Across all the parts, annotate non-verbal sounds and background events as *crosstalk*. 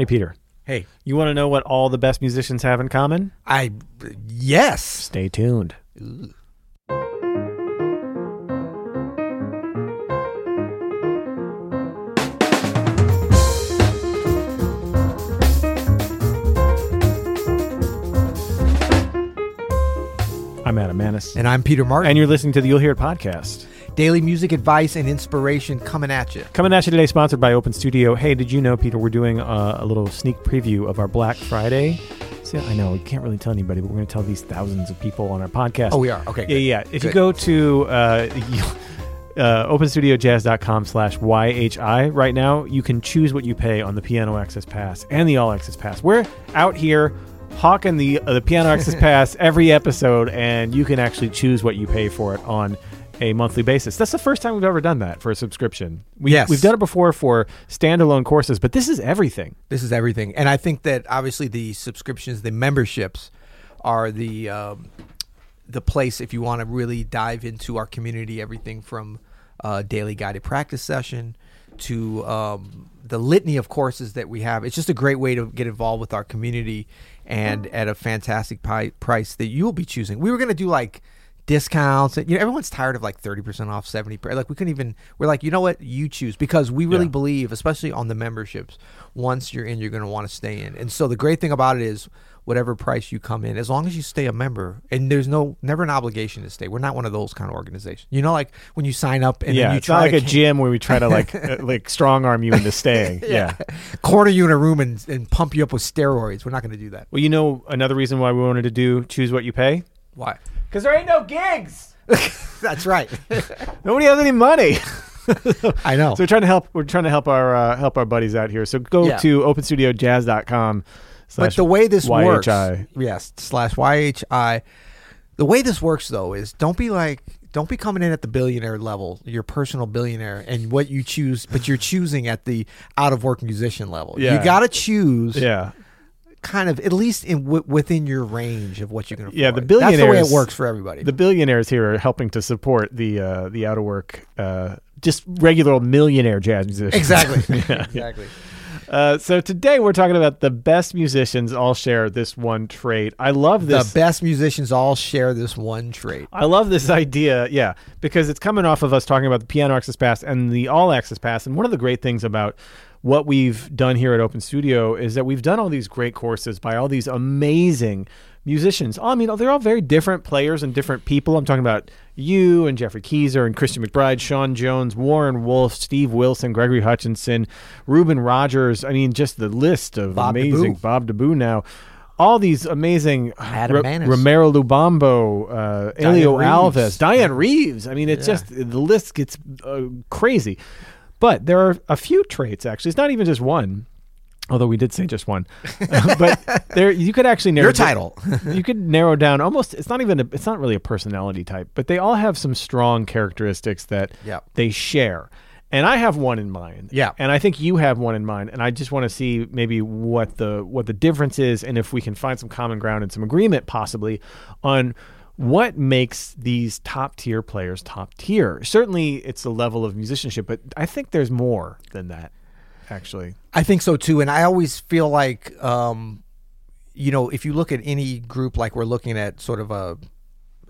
Hey, Peter. Hey, You want to know what all the best musicians have in common? I yes. Stay tuned. I'm Adam Maness. And I'm Peter Martin. And you're listening to the You'll Hear It podcast. Daily music advice and inspiration coming at you. Coming at you today, sponsored by Open Studio. Hey, did you know, Peter, we're doing a, a little sneak preview of our Black Friday? See, I know, we can't really tell anybody, but we're going to tell these thousands of people on our podcast. Oh, we are. Okay. Yeah, good. yeah. If you go to uh, *laughs* uh, openstudiojazz.com slash YHI right now, you can choose what you pay on the Piano Access Pass and the All Access Pass. We're out here hawking the, uh, the Piano Access *laughs* Pass every episode, and you can actually choose what you pay for it on a monthly basis. That's the first time we've ever done that for a subscription. We, Yes. We've done it before for standalone courses, but this is everything. This is everything, and I think that obviously the subscriptions, the memberships, are the um, the place if you want to really dive into our community. Everything from uh, daily guided practice session to um, the litany of courses that we have. It's just a great way to get involved with our community, and at a fantastic pi- price that you will be choosing. We were going to do like discounts. You know, everyone's tired of like thirty percent off, 70 percent Like we couldn't even. We're like, you know what? You choose because we really Yeah. believe, especially on the memberships. Once you're in, you're going to want to stay in. And so the great thing about it is, whatever price you come in, as long as you stay a member, and there's no never an obligation to stay. We're not one of those kind of organizations. You know, like when you sign up and yeah, then you it's try not like a gym where we try to like *laughs* uh, like strong arm you into staying. *laughs* yeah. corner you in a room and, and pump you up with steroids. We're not going to do that. Well, you know another reason why we wanted to do choose what you pay Why? Because there ain't no gigs. *laughs* That's right. *laughs* Nobody has any money. *laughs* I know. So we're trying to help. We're trying to help our uh, help our buddies out here. So go Yeah. to openstudiojazz.com. But slash the way this works, YHI. yes, slash YHI. The way this works though is don't be like don't be coming in at the billionaire level, your personal billionaire, and what you choose, but you're choosing at the out of work musician level. Yeah. You got to choose Yeah, kind of at least in w- within your range of what you can afford. Yeah, the That's the way it works for everybody. the billionaires here are helping to support the uh, the out of work, uh, just regular old millionaire jazz musicians. exactly. *laughs* Yeah. exactly. Uh, so today we're talking about the best musicians all share this one trait. I love this. The best musicians all share this one trait. I love this idea, yeah, because it's coming off of us talking about the piano access pass and the all access pass. And one of the great things about what we've done here at Open Studio is that we've done all these great courses by all these amazing musicians. I mean, they're all very different players and different people. I'm talking about you and Geoffrey Keezer and Christian McBride, Sean Jones, Warren Wolf, Steve Wilson, Gregory Hutchinson, Reuben Rogers. I mean, just the list of Bob amazing DeBoo. Bob DeBoo now. All these amazing Adam Maness. Romero Lubambo, uh, Helio Reeves. Alves, Dianne Reeves. I mean, it's Yeah. just the list gets uh, crazy. But there are a few traits actually. It's not even just one, although we did say just one. *laughs* Uh, but there, you could actually narrow Your down- title. *laughs* you could narrow down almost. It's not even. A, it's not really a personality type, but they all have some strong characteristics that Yep. they share. And I have one in mind. Yeah. And I think you have one in mind. And I just want to see maybe what the what the difference is, and if we can find some common ground and some agreement possibly on what makes these top tier players top tier. Certainly, it's the level of musicianship, but I think there's more than that. Actually, I think so too, and I always feel like, um, you know, if you look at any group, like we're looking at sort of a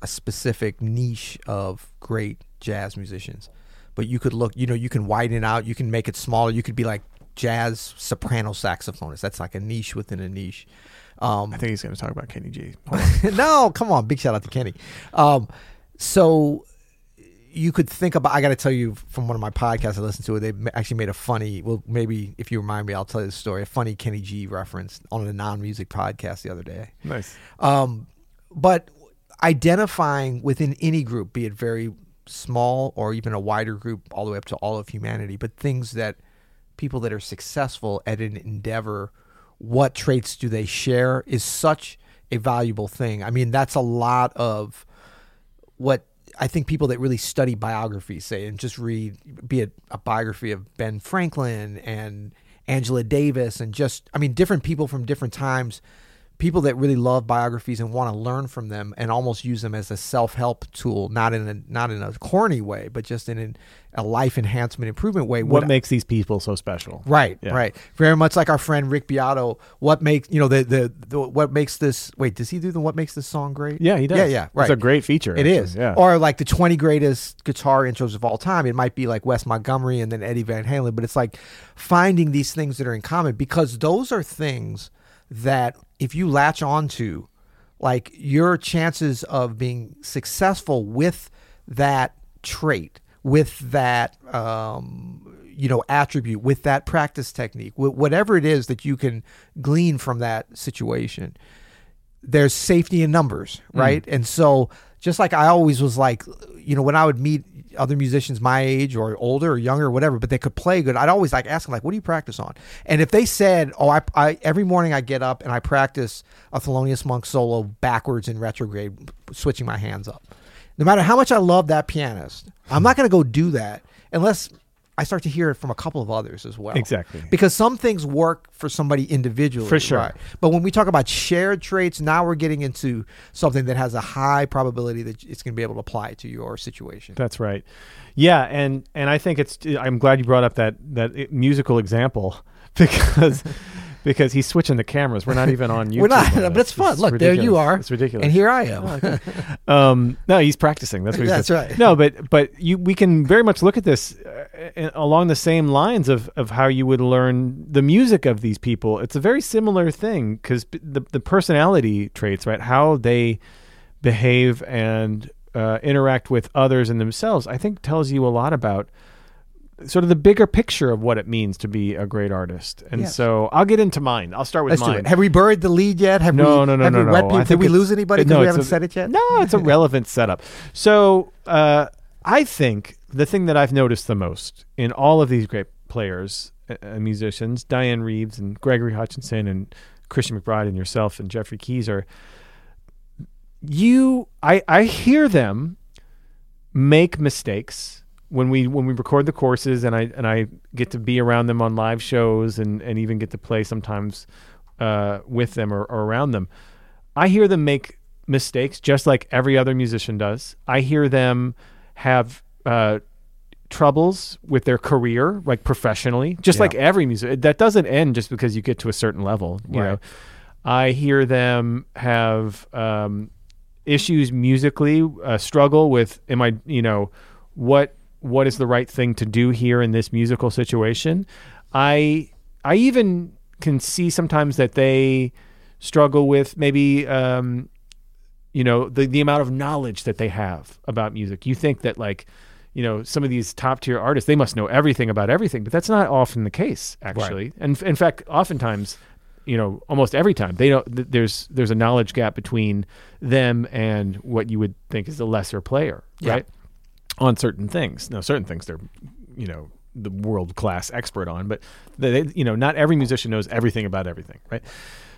a specific niche of great jazz musicians, but you could look, you know, you can widen it out, you can make it smaller, you could be like jazz soprano saxophonist. That's like a niche within a niche. Um, I think he's going to talk about Kenny G. *laughs* no, come on, big shout out to Kenny. Um, so you could think about. I got to tell you from one of my podcasts I listened to. They actually made a funny. Well, maybe if you remind me, I'll tell you the story. A funny Kenny G reference on a non-music podcast the other day. nice. Um, but identifying within any group, be it very small or even a wider group, all the way up to all of humanity, but things that people that are successful at an endeavor, what traits do they share is such a valuable thing. I mean, that's a lot of what I think people that really study biographies say and just read, be it a biography of Ben Franklin and Angela Davis and just, I mean, different people from different times people that really love biographies and want to learn from them and almost use them as a self-help tool not in a not in a corny way but just in an, a life enhancement improvement way What would- makes these people so special? right Yeah. right very much like our friend rick beato what makes you know the, the the what makes this wait does he do the what makes this song great Yeah, he does. yeah yeah right It's a great feature. It actually. is. Yeah. Or like the 20 greatest guitar intros of all time. It might be like Wes Montgomery and then Eddie Van Halen, but it's like finding these things that are in common because those are things that if you latch onto, like your chances of being successful with that trait, with that um, you know attribute, with that practice technique, wh- whatever it is that you can glean from that situation, there's safety in numbers, right? And so just like I always was like, you know, when I would meet other musicians my age or older or younger or whatever, but they could play good, I'd always like ask them like, what do you practice on? And if they said, oh, I, I every morning I get up and I practice a Thelonious Monk solo backwards in retrograde, switching my hands up. No matter how much I love that pianist, I'm not going to go do that unless I start to hear it from a couple of others as well. Exactly. Because some things work for somebody individually. For sure. right? But when we talk about shared traits, now we're getting into something that has a high probability that it's going to be able to apply to your situation. That's right. Yeah, and and I think it's. I'm glad you brought up that that musical example *laughs* because because he's switching the cameras. We're not even on YouTube. *laughs* we're not, but it's fun. It's Look, there you are. It's ridiculous. And here I am. um, no, he's practicing. That's what he's That's doing. right. No, but but you we can very much look at this uh, along the same lines of of how you would learn the music of these people. It's a very similar thing because the the personality traits, right? How they behave and uh, interact with others and themselves, I think tells you a lot about sort of the bigger picture of what it means to be a great artist. And Yes. so I'll get into mine. I'll start with Let's mine. Have we buried the lead yet? Have No, we, no, no, have no, we no. I? Did we lose anybody because no, we haven't a- said it yet? No, it's a *laughs* relevant setup. So uh, I think the thing that I've noticed the most in all of these great players, uh, uh, musicians, Dianne Reeves and Gregory Hutchinson and Christian McBride and yourself and Geoffrey Keezer you I I hear them make mistakes when we when we record the courses and I and I get to be around them on live shows and and even get to play sometimes uh, with them or, or around them. I hear them make mistakes just like every other musician does. I hear them have uh, troubles with their career, like professionally, just Yeah. like every music. That doesn't end just because you get to a certain level. You Right. know, I hear them have um, issues musically, uh, struggle with, am I, you know, what what is the right thing to do here in this musical situation? I I even can see sometimes that they struggle with maybe um, you know the the amount of knowledge that they have about music. You think that like you know some of these top tier artists they must know everything about everything, but that's not often the case actually. And in fact, oftentimes you know almost every time they don't th- there's there's a knowledge gap between them and what you would think is a lesser player, Yeah. right? On certain things. Now certain things they're you know the world class expert on, but they, you know not every musician knows everything about everything, right?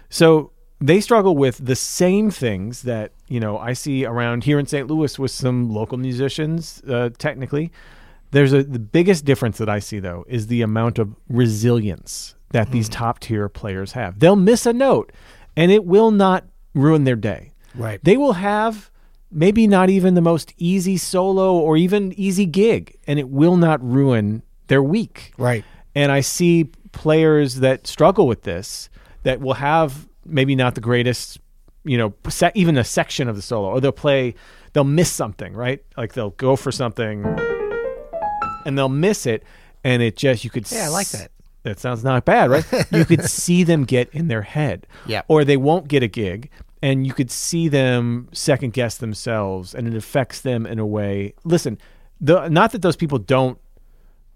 So they struggle with the same things that you know I see around here in St. Louis with some local musicians. Uh, technically, there's a the biggest difference that I see though is the amount of resilience that these top tier players have. They'll miss a note, and it will not ruin their day. Right. They will have maybe not even the most easy solo or even easy gig, and it will not ruin their week. Right. And I see players that struggle with this that will have maybe not the greatest, you know, se- even a section of the solo, or they'll play, they'll miss something, right? Like they'll go for something and they'll miss it, and it just, you could Yeah, I like that. That sounds not bad, right? *laughs* you could see them get in their head. Yeah. Or they won't get a gig, and you could see them second guess themselves, and it affects them in a way. Listen, the, not that those people don't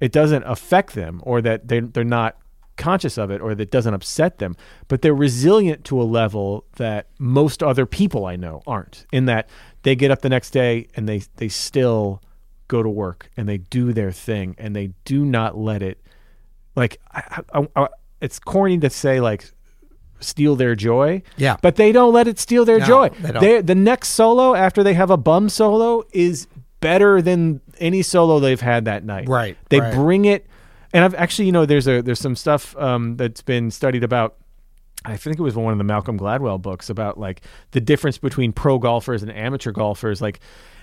it doesn't affect them or that they they're not conscious of it or that it doesn't upset them, but they're resilient to a level that most other people I know aren't. In that they get up the next day and they they still go to work and they do their thing and they do not let it like I, I, I, it's corny to say like steal their joy. Yeah. But they don't let it steal their No, joy. they don't. They- the next solo after they have a bum solo is better than any solo they've had that night. Right, They right. bring it and I've actually, you know, there's a there's some stuff um, that's been studied about I think it was one of the Malcolm Gladwell books about like the difference between pro golfers and amateur golfers. Like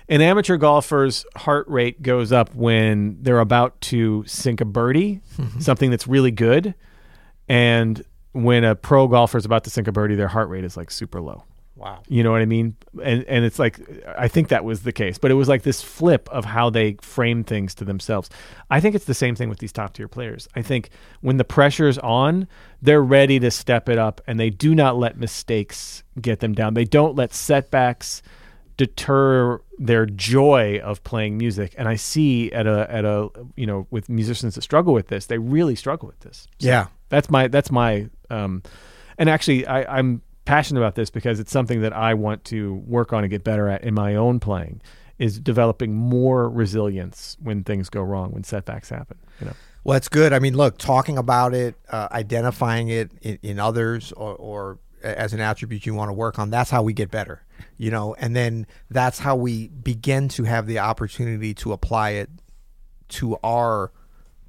an amateur golfer's heart rate goes up when they're about to sink a birdie, *laughs* something that's really good, and when a pro golfer is about to sink a birdie, their heart rate is like super low. Wow. You know what I mean? And and it's like I think that was the case, but it was like this flip of how they frame things to themselves. I think it's the same thing with these top tier players. I think when the pressure's on, they're ready to step it up and they do not let mistakes get them down. They don't let setbacks deter their joy of playing music. And I see at a at a you know with musicians that struggle with this, they really struggle with this. Yeah. That's my that's my um and actually I, I'm passionate about this because it's something that I want to work on and get better at in my own playing is developing more resilience when things go wrong, when setbacks happen. You know. Well, it's good. I mean, look, talking about it, uh, identifying it in, in others, or, or as an attribute you want to work on, that's how we get better, you know. And then that's how we begin to have the opportunity to apply it to our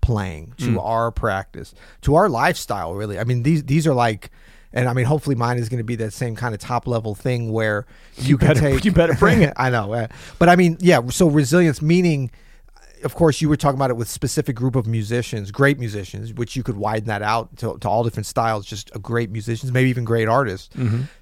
playing, to our practice, to our lifestyle. Really, I mean these these are like. And I mean, hopefully, mine is going to be that same kind of top level thing where you, can better- take. *laughs* you better bring it. *laughs* I know, uh, but I mean, yeah. So resilience, meaning of course, you were talking about it with specific group of musicians, great musicians, which you could widen that out to, to all different styles. Just great musicians, maybe even great artists.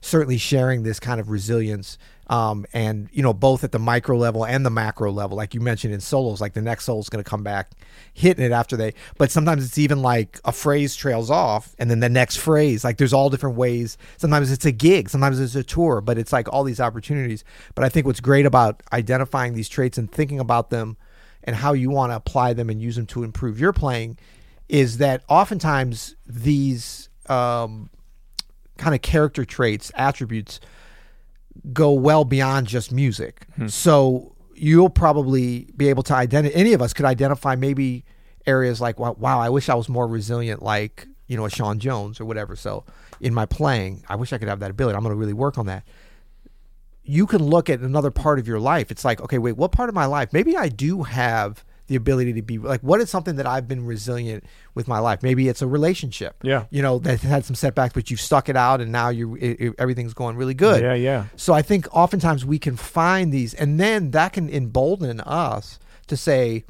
Certainly sharing this kind of resilience, um, and you know, both at the micro level and the macro level, like you mentioned in solos. Like the next solo is going to come back hitting it after they. But sometimes it's even like a phrase trails off, and then the next phrase. Like there's all different ways. Sometimes it's a gig, sometimes it's a tour, but it's like all these opportunities. But I think what's great about identifying these traits and thinking about them and how you want to apply them and use them to improve your playing is that oftentimes these um, kind of character traits, attributes, go well beyond just music. Hmm. So you'll probably be able to identify, any of us could identify maybe areas like, wow, wow, I wish I was more resilient, like, you know, a Sean Jones or whatever. So in my playing, I wish I could have that ability. I'm going to really work on that you can look at another part of your life. It's like, okay, wait, what part of my life? Maybe I do have the ability to be like, what is something that I've been resilient with my life? Maybe it's a relationship. Yeah. You know, that had some setbacks, but you've stuck it out and now you everything's going really good. Yeah, yeah. So I think oftentimes we can find these, and then that can embolden us to say,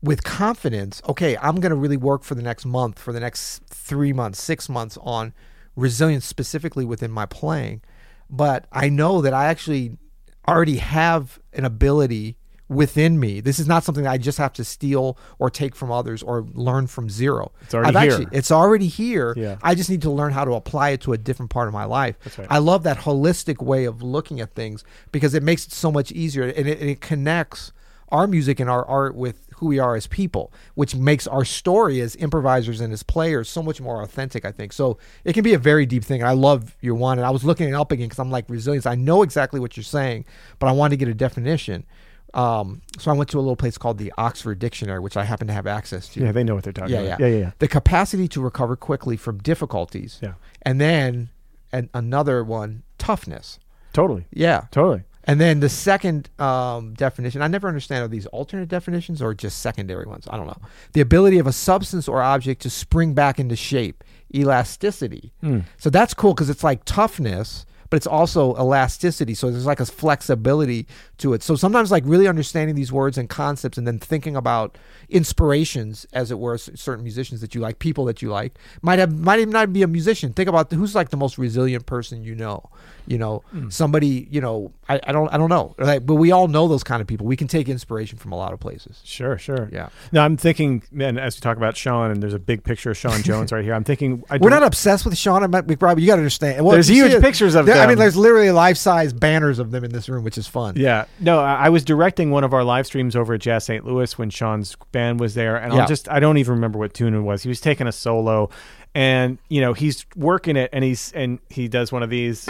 with confidence, okay, I'm going to really work for the next month, for the next three months, six months on resilience specifically within my playing. But I know that I actually already have an ability within me. This is not something that I just have to steal or take from others or learn from zero. It's already I've here. Actually, it's already here. Yeah. I just need to learn how to apply it to a different part of my life. Right. I love that holistic way of looking at things because it makes it so much easier and it, and it connects our music and our art with who we are as people, which makes our story as improvisers and as players so much more authentic, I think. So it can be a very deep thing. I love your one. And I was looking it up again because I'm like, resilience. I know exactly what you're saying, but I wanted to get a definition. Um, so I went to a little place called the Oxford Dictionary, which I happen to have access to. Yeah, they know what they're talking Yeah, about. yeah, yeah, yeah, yeah. The capacity to recover quickly from difficulties. Yeah. And then and another one, toughness. Totally, Yeah. totally. And then the second um, definition, I never understand are these alternate definitions or just secondary ones? I don't know. The ability of a substance or object to spring back into shape, elasticity. So that's cool because it's like toughness, but it's also elasticity. So there's like a flexibility to it. So sometimes, like really understanding these words and concepts and then thinking about inspirations, as it were, certain musicians that you like, people that you like, might have might even not be a musician. Think about who's like the most resilient person you know. You know, hmm. somebody. You know, I, I don't I don't know, like, but we all know those kind of people. We can take inspiration from a lot of places. Sure, sure. Yeah. No, I'm thinking, man, as we talk about Sean, and there's a big picture of Sean Jones *laughs* right here. I'm thinking, I We're don't- obsessed with Sean and but You got to understand. Well, There's huge pictures of there- I mean, there's literally life size banners of them in this room, which is fun. Yeah, no, I I was directing one of our live streams over at Jazz St. Louis when Sean's band was there, and Yeah. I'll just I don't even remember what tune it was. He was taking a solo, and you know he's working it, and he's and he does one of these,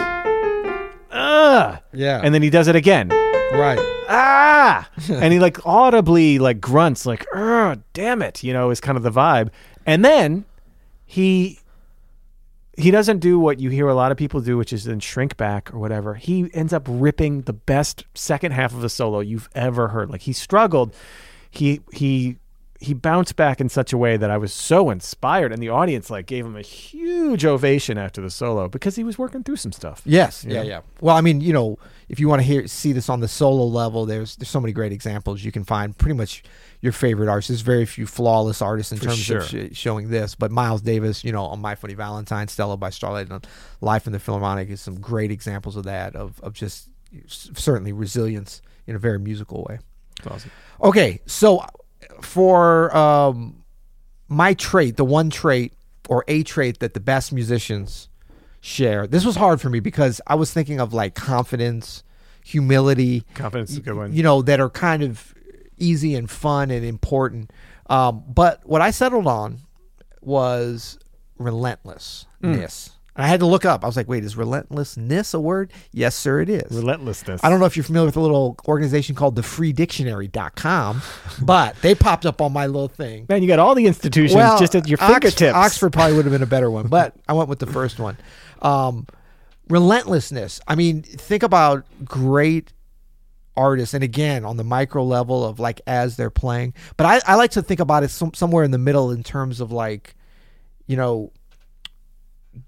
ah, Yeah. and then he does it again, right. ah, *laughs* and he like audibly like grunts like, ah, damn it, you know, is kind of the vibe, and then he he doesn't do what you hear a lot of people do, which is then shrink back or whatever. He ends up ripping the best second half of a solo you've ever heard. Like he struggled. He he he bounced back in such a way that I was so inspired, and the audience like gave him a huge ovation after the solo because he was working through some stuff. Yes, Yeah. yeah, yeah. Well, I mean, you know, if you want to hear see this on the solo level, there's there's so many great examples you can find. Pretty much your favorite artists. There's very few flawless artists in For terms sure. of sh- showing this, but Miles Davis, you know, on My Funny Valentine, Stella by Starlight, and Live from the Philharmonic is some great examples of that of of just certainly resilience in a very musical way. It's awesome. Okay, so for um, my trait, the one trait or a trait that the best musicians share, this was hard for me because I was thinking of like confidence, humility, Confidence is a good one. you know, that are kind of easy and fun and important. Um, but what I settled on was relentlessness. And I had to look up. I was like, wait, is relentlessness a word? Yes, sir, it is. Relentlessness. I don't know if you're familiar with a little organization called the freedictionary.com, *laughs* but they popped up on my little thing. Man, you got all the institutions just at your fingertips. Oxford probably would have been a better one, but I went with the first one. Um, relentlessness. I mean, think about great artists, and again, on the micro level of like as they're playing. But I, I like to think about it some, somewhere in the middle in terms of like, you know,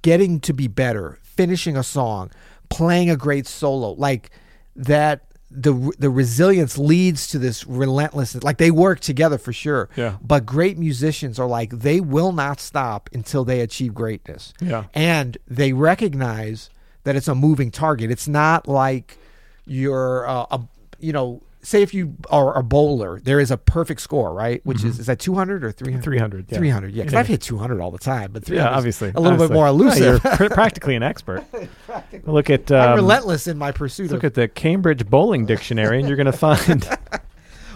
getting to be better, finishing a song, playing a great solo, like that. The the resilience leads to this relentlessness. Like they work together for sure. Yeah. But great musicians are like they will not stop until they achieve greatness. Yeah. And they recognize that it's a moving target. It's not like you're uh, a you know say if you are a bowler, there is a perfect score, right? Which is is that 200 or 300? 300. Yeah. 300, yeah. Because Yeah. I've hit 200 all the time, but 300 Yeah, obviously. a little bit more Yeah, elusive. you're pr- practically an expert. *laughs* Look at I'm um, relentless in my pursuit look of at the Cambridge Bowling Dictionary, and you're going to find. *laughs*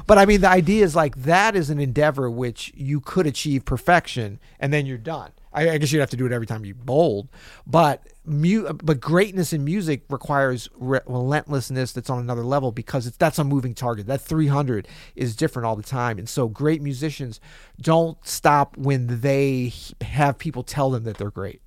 But I mean, the idea is like that is an endeavor which you could achieve perfection, and then you're done. I, I guess you'd have to do it every time you bowled, but mu- but greatness in music requires re- relentlessness that's on another level because it's that's a moving target. That 300 is different all the time, and so great musicians don't stop when they have people tell them that they're great.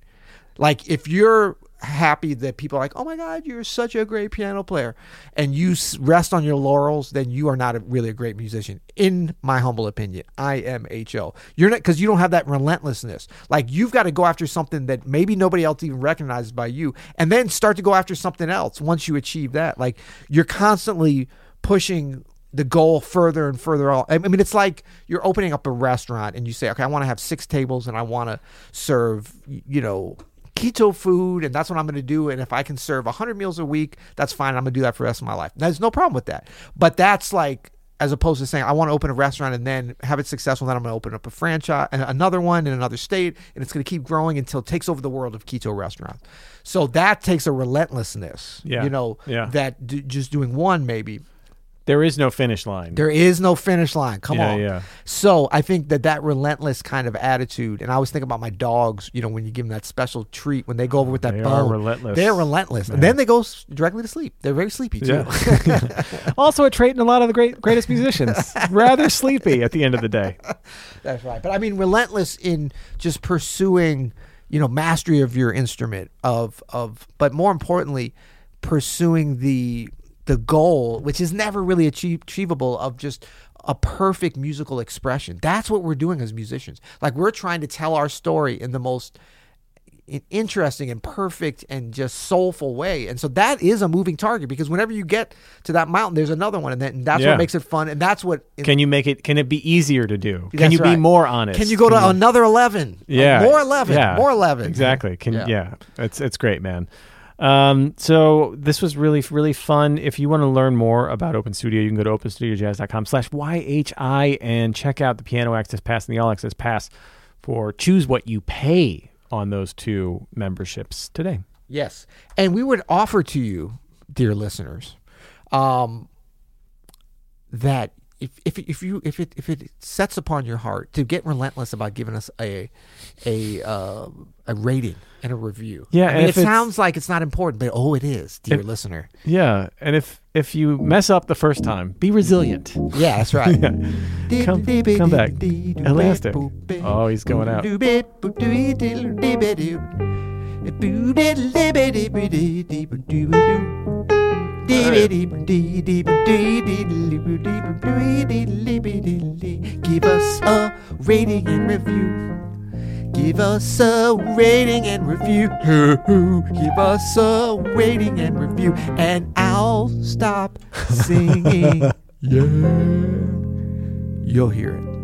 Like if you're happy that people are like, "Oh my God, you're such a great piano player," and you rest on your laurels, then you are not a, really a great musician, in my humble opinion. I M H O. You're not because you don't have that relentlessness. Like you've got to go after something that maybe nobody else even recognizes by you, and then start to go after something else once you achieve that. Like you're constantly pushing the goal further and further on. I mean, it's like you're opening up a restaurant and you say, okay, I want to have six tables and I want to serve, you know, keto food and that's what I'm going to do. And if I can serve 100 meals a week, that's fine. I'm going to do that for the rest of my life. There's no problem with that. But that's like, as opposed to saying, I want to open a restaurant and then have it successful, and then I'm going to open up a franchise, and another one in another state, and it's going to keep growing until it takes over the world of keto restaurants. So that takes a relentlessness, Yeah. you know, Yeah. that d- just doing one maybe there is no finish line. there is no finish line. Come Yeah, on. yeah. So I think that that relentless kind of attitude, and I always think about my dogs. You know, when you give them that special treat, when they go over with that They bone, relentless. They're relentless, and then they go directly to sleep. They're very sleepy too. Yeah. *laughs* *laughs* also, a trait in a lot of the great greatest musicians. Rather sleepy at the end of the day. *laughs* That's right. But I mean, relentless in just pursuing, you know, mastery of your instrument. Of of, but more importantly, pursuing the the goal, which is never really achieve, achievable, of just a perfect musical expression. That's what we're doing as musicians. Like we're trying to tell our story in the most interesting and perfect and just soulful way. And so that is a moving target because whenever you get to that mountain, there's another one, and, then, and that's Yeah. what makes it fun. And that's what Can you make it? Can it be easier to do? Can you be right. more honest? Can you go to you- another eleven? Yeah, more eleven. Yeah, more eleven. Exactly. Can Yeah. yeah. It's it's great, man. Um, so this was really really fun. If you want to learn more about Open Studio, you can go to openstudiojazz.com slash YHI and check out the Piano Access Pass and the All Access Pass for choose what you pay on those two memberships today. Yes, and we would offer to you, dear listeners, um, that if if if you if it if it sets upon your heart to get relentless about giving us a a uh, a rating and a review. Yeah, I and mean, it sounds like it's not important, but oh, it is, dear If- listener. Yeah, and if if you mess up the first time, be resilient. Yeah, that's right. Come, come back. Elastic. Oh, he's going out. Give us a rating and review. Give us a rating and review. Give us a rating and review. And I'll stop singing. yeah. You'll hear it.